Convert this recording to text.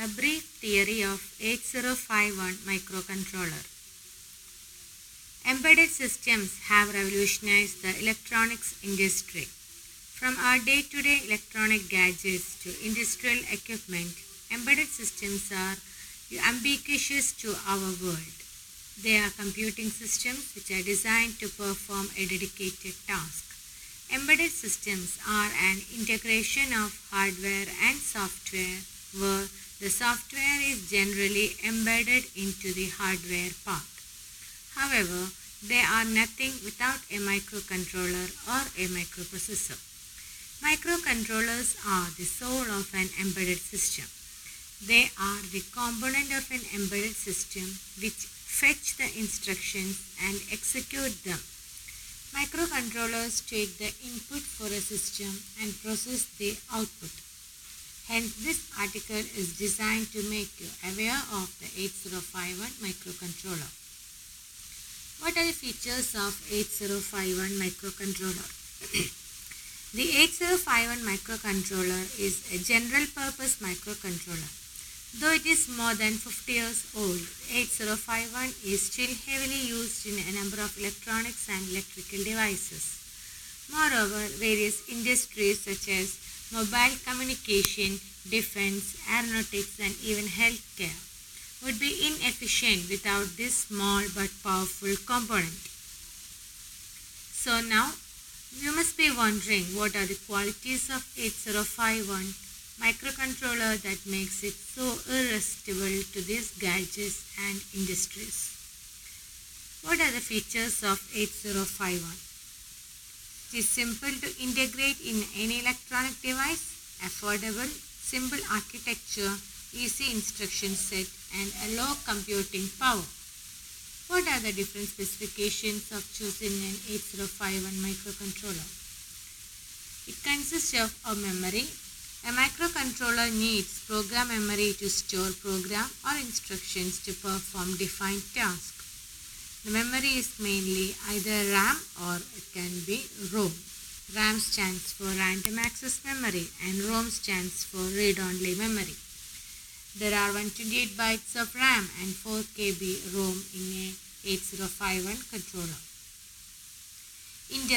A brief theory of 8051 microcontroller. Embedded systems have revolutionized the electronics industry. From our day to day electronic gadgets to industrial equipment, embedded systems are ubiquitous to our world. They are computing systems which are designed to perform a dedicated task. Embedded systems are an integration of hardware and software where the software is generally embedded into the hardware part. However, they are nothing without a microcontroller or a microprocessor. Microcontrollers are the soul of an embedded system. They are the component of an embedded system which fetch the instructions and execute them. Microcontrollers take the input for a system and process the output. Hence, this article is designed to make you aware of the 8051 microcontroller. What are the features of 8051 microcontroller? the 8051 microcontroller is a general purpose microcontroller. Though it is more than 50 years old, 8051 is still heavily used in a number of electronics and electrical devices. Moreover, various industries such as mobile communication, defense, aeronautics, and even healthcare would be inefficient without this small but powerful component. So now you must be wondering what are the qualities of 8051 microcontroller that makes it so irresistible to these gadgets and industries. What are the features of 8051? It is simple to integrate in any electronic device, affordable, simple architecture, easy instruction set and a low computing power. What are the different specifications of choosing an 8051 microcontroller? It consists of a memory, a microcontroller needs program memory to store program or instructions to perform defined tasks. The memory is mainly either RAM or it can be ROM. RAM stands for random access memory and ROM stands for read-only memory. There are 128 bytes of RAM and 4 KB ROM in a 8051 controller. Inter